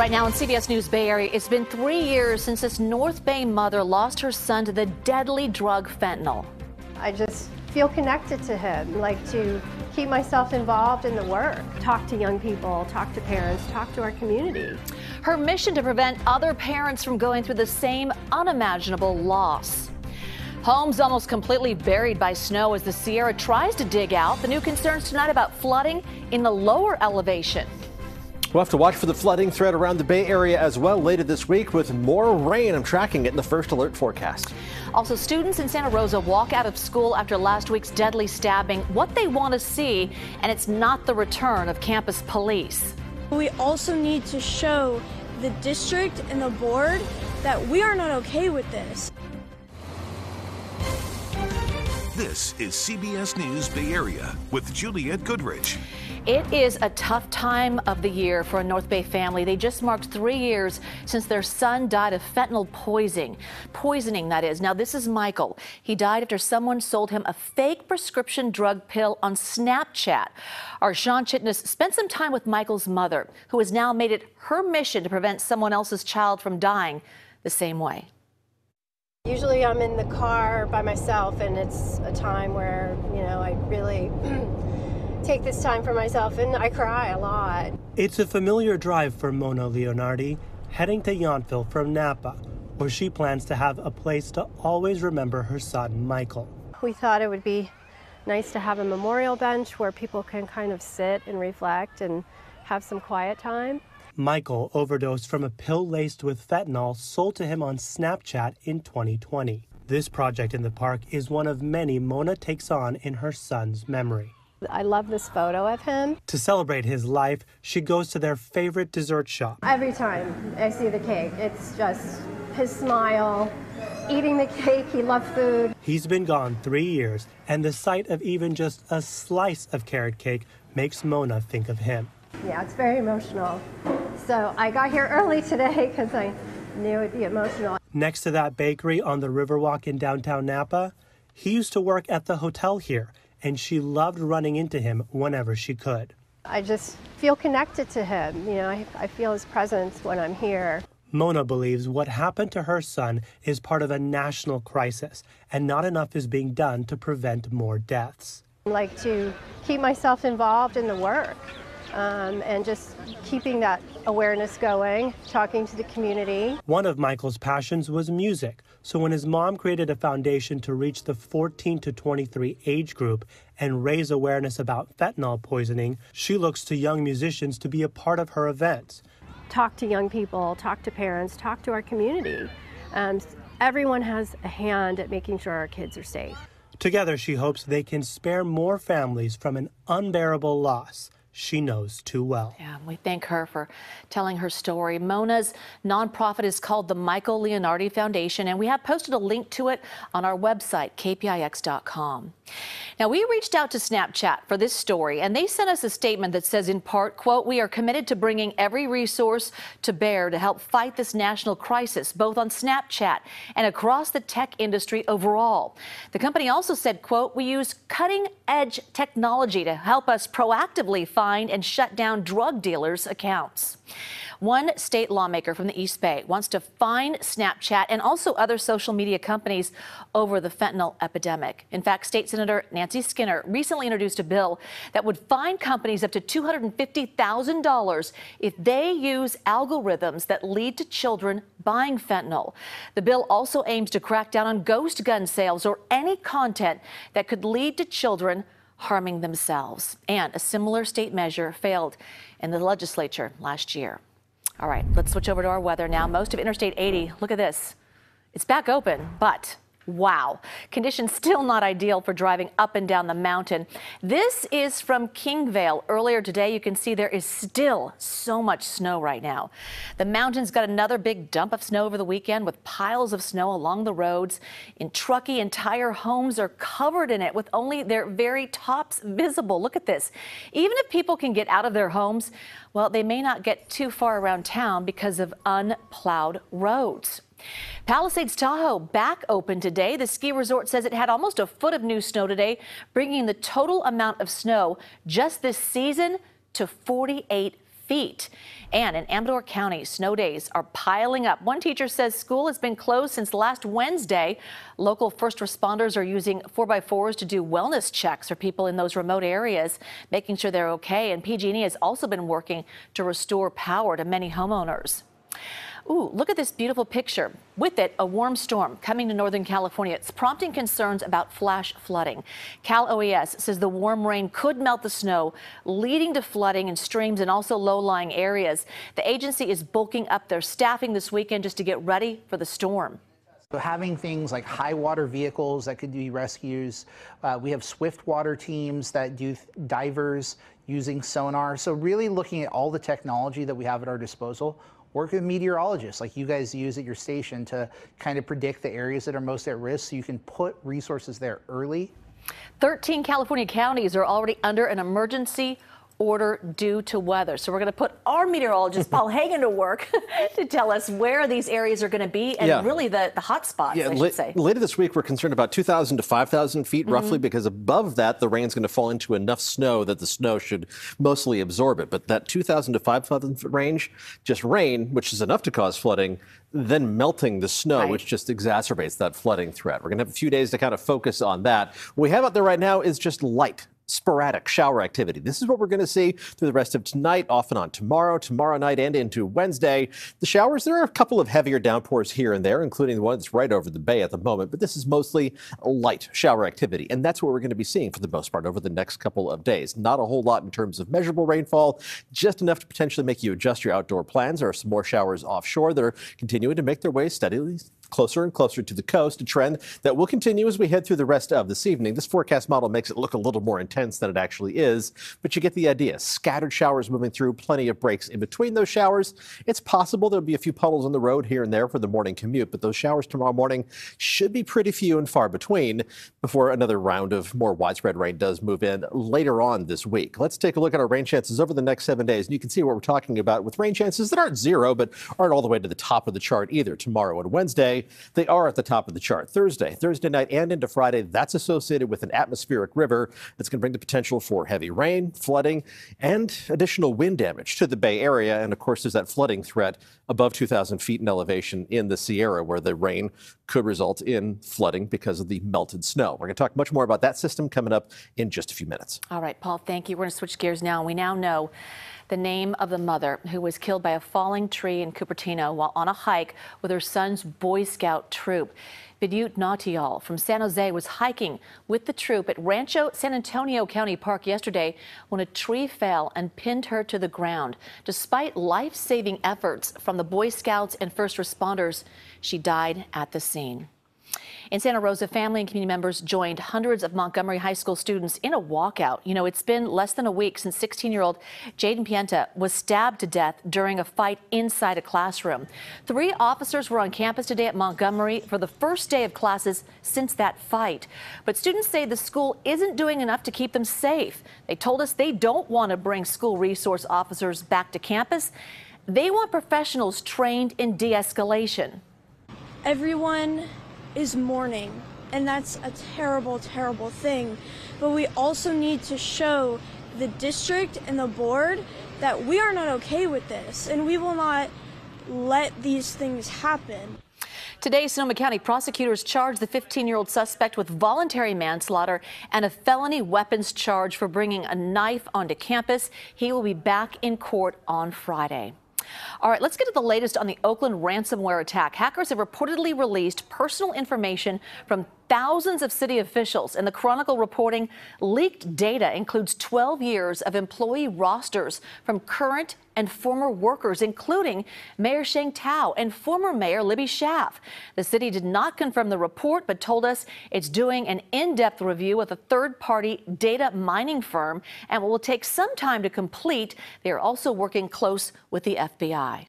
Right now in CBS News Bay Area, it's been three years since this North Bay mother lost her son to the deadly drug fentanyl. I just feel connected to him, like to keep myself involved in the work, talk to young people, talk to parents, talk to our community. Her mission to prevent other parents from going through the same unimaginable loss. Homes almost completely buried by snow as the Sierra tries to dig out. The new concerns tonight about flooding in the lower elevation. We'll have to watch for the flooding threat around the Bay Area as well later this week with more rain. I'm tracking it in the first alert forecast. Also, students in Santa Rosa walk out of school after last week's deadly stabbing. What they want to see, and it's not the return of campus police. We also need to show the district and the board that we are not okay with this. This is CBS News Bay Area with Juliette Goodrich. It is a tough time of the year for a North Bay family. They just marked three years since their son died of fentanyl poisoning. Poisoning, that is. Now, this is Michael. He died after someone sold him a fake prescription drug pill on Snapchat. Our Shawn Chitnis spent some time with Michael's mother, who has now made it her mission to prevent someone else's child from dying the same way. Usually I'm in the car by myself, and it's a time where, you know, I really take this time for myself, and I cry a lot. It's a familiar drive for Mona Leonardi, heading to Yountville from Napa, where she plans to have a place to always remember her son, Michael. We thought it would be nice to have a memorial bench where people can kind of sit and reflect and have some quiet time. Michael overdosed from a pill laced with fentanyl sold to him on Snapchat in 2020. This project in the park is one of many Mona takes on in her son's memory. I love this photo of him. To celebrate his life, she goes to their favorite dessert shop. Every time I see the cake, it's just his smile, eating the cake. He loved food. He's been gone three years, and the sight of even just a slice of carrot cake makes Mona think of him. Yeah, it's very emotional. So I got here early today because I knew it'd be emotional. Next to that bakery on the Riverwalk in downtown Napa, he used to work at the hotel here, and she loved running into him whenever she could. I just feel connected to him. You know, I, I feel his presence when I'm here. Mona believes what happened to her son is part of a national crisis, and not enough is being done to prevent more deaths. I like to keep myself involved in the work um, and just keeping that awareness going, talking to the community. One of Michael's passions was music, so when his mom created a foundation to reach the 14 to 23 age group and raise awareness about fentanyl poisoning, she looks to young musicians to be a part of her events. Talk to young people, talk to parents, talk to our community. Um, everyone has a hand at making sure our kids are safe. Together, she hopes they can spare more families from an unbearable loss she knows too well. Yeah, we thank her for telling her story. Mona's nonprofit is called the Michael Leonardi Foundation, and we have posted a link to it on our website, kpix.com. Now, we reached out to Snapchat for this story, and they sent us a statement that says, in part, quote, we are committed to bringing every resource to bear to help fight this national crisis, both on Snapchat and across the tech industry overall. The company also said, quote, we use cutting edge technology to help us proactively find and shut down drug dealers' accounts. One state lawmaker from the East Bay wants to fine Snapchat and also other social media companies over the fentanyl epidemic. In fact, State Senator Nancy Skinner recently introduced a bill that would fine companies up to $250,000 if they use algorithms that lead to children buying fentanyl. The bill also aims to crack down on ghost gun sales or any content that could lead to children harming themselves. And a similar state measure failed in the legislature last year. All right, let's switch over to our weather now. Most of Interstate 80, look at this. It's back open, but Wow. Conditions still not ideal for driving up and down the mountain. This is from Kingvale. Earlier today, you can see there is still so much snow right now. The mountains got another big dump of snow over the weekend with piles of snow along the roads. In Truckee, entire homes are covered in it with only their very tops visible. Look at this. Even if people can get out of their homes, well, they may not get too far around town because of unplowed roads. Palisades Tahoe back open today. The ski resort says it had almost a foot of new snow today, bringing the total amount of snow just this season to 48 feet. And in Amador County, snow days are piling up. One teacher says school has been closed since last Wednesday. Local first responders are using 4x4s to do wellness checks for people in those remote areas, making sure they're okay. And PG&E has also been working to restore power to many homeowners. Ooh, look at this beautiful picture. With it, a warm storm coming to Northern California. It's prompting concerns about flash flooding. Cal OES says the warm rain could melt the snow, leading to flooding in streams and also low-lying areas. The agency is bulking up their staffing this weekend just to get ready for the storm. So having things like high water vehicles that could do rescues. Uh, we have swift water teams that do divers using sonar. So really looking at all the technology that we have at our disposal work with meteorologists like you guys use at your station to kind of predict the areas that are most at risk so you can put resources there early. 13 California counties are already under an emergency order due to weather. So we're going to put our meteorologist Paul Heggen to work to tell us where these areas are going to be and yeah. really the, the hot spots, yeah, I should say. Later this week, we're concerned about 2,000 to 5,000 feet mm-hmm. roughly because above that, the rain's going to fall into enough snow that the snow should mostly absorb it. But that 2,000 to 5,000 foot range, just rain, which is enough to cause flooding, then melting the snow, right. which just exacerbates that flooding threat. We're going to have a few days to kind of focus on that. What we have out there right now is just light sporadic shower activity. This is what we're going to see through the rest of tonight, off and on tomorrow, tomorrow night, and into Wednesday. The showers, there are a couple of heavier downpours here and there, including the one that's right over the bay at the moment, but this is mostly light shower activity. And that's what we're going to be seeing for the most part over the next couple of days. Not a whole lot in terms of measurable rainfall, just enough to potentially make you adjust your outdoor plans. There are some more showers offshore that are continuing to make their way steadily closer and closer to the coast, a trend that will continue as we head through the rest of this evening. This forecast model makes it look a little more intense than it actually is, but you get the idea. Scattered showers moving through, plenty of breaks in between those showers. It's possible there'll be a few puddles on the road here and there for the morning commute, but those showers tomorrow morning should be pretty few and far between before another round of more widespread rain does move in later on this week. Let's take a look at our rain chances over the next seven days, and you can see what we're talking about with rain chances that aren't zero, but aren't all the way to the top of the chart either. Tomorrow and Wednesday, they are at the top of the chart. Thursday, Thursday night and into Friday, that's associated with an atmospheric river that's going to bring the potential for heavy rain, flooding, and additional wind damage to the Bay Area. And of course, there's that flooding threat above 2,000 feet in elevation in the Sierra, where the rain could result in flooding because of the melted snow. We're going to talk much more about that system coming up in just a few minutes. All right, Paul, thank you. We're going to switch gears now. We now know the name of the mother who was killed by a falling tree in Cupertino while on a hike with her son's Boy Scout troop. Bidut Nautial from San Jose was hiking with the troop at Rancho San Antonio County Park yesterday when a tree fell and pinned her to the ground. Despite life-saving efforts from the Boy Scouts and first responders, she died at the scene. In Santa Rosa, family and community members joined hundreds of Montgomery High School students in a walkout. You know, it's been less than a week since 16-year-old Jayden Pienta was stabbed to death during a fight inside a classroom. Three officers were on campus today at Montgomery for the first day of classes since that fight. But students say the school isn't doing enough to keep them safe. They told us they don't want to bring school resource officers back to campus. They want professionals trained in de-escalation. Everyone is mourning. And that's a terrible, terrible thing. But we also need to show the district and the board that we are not okay with this and we will not let these things happen. Today, Sonoma County prosecutors charged the 15 year old suspect with voluntary manslaughter and a felony weapons charge for bringing a knife onto campus. He will be back in court on Friday. All right, let's get to the latest on the Oakland ransomware attack. Hackers have reportedly released personal information from thousands of city officials. And the Chronicle reporting leaked data includes 12 years of employee rosters from current and former workers, including Mayor Sheng Thao and former Mayor Libby Schaaf. The city did not confirm the report, but told us it's doing an in-depth review with a third-party data mining firm and will take some time to complete. They are also working close with the FBI.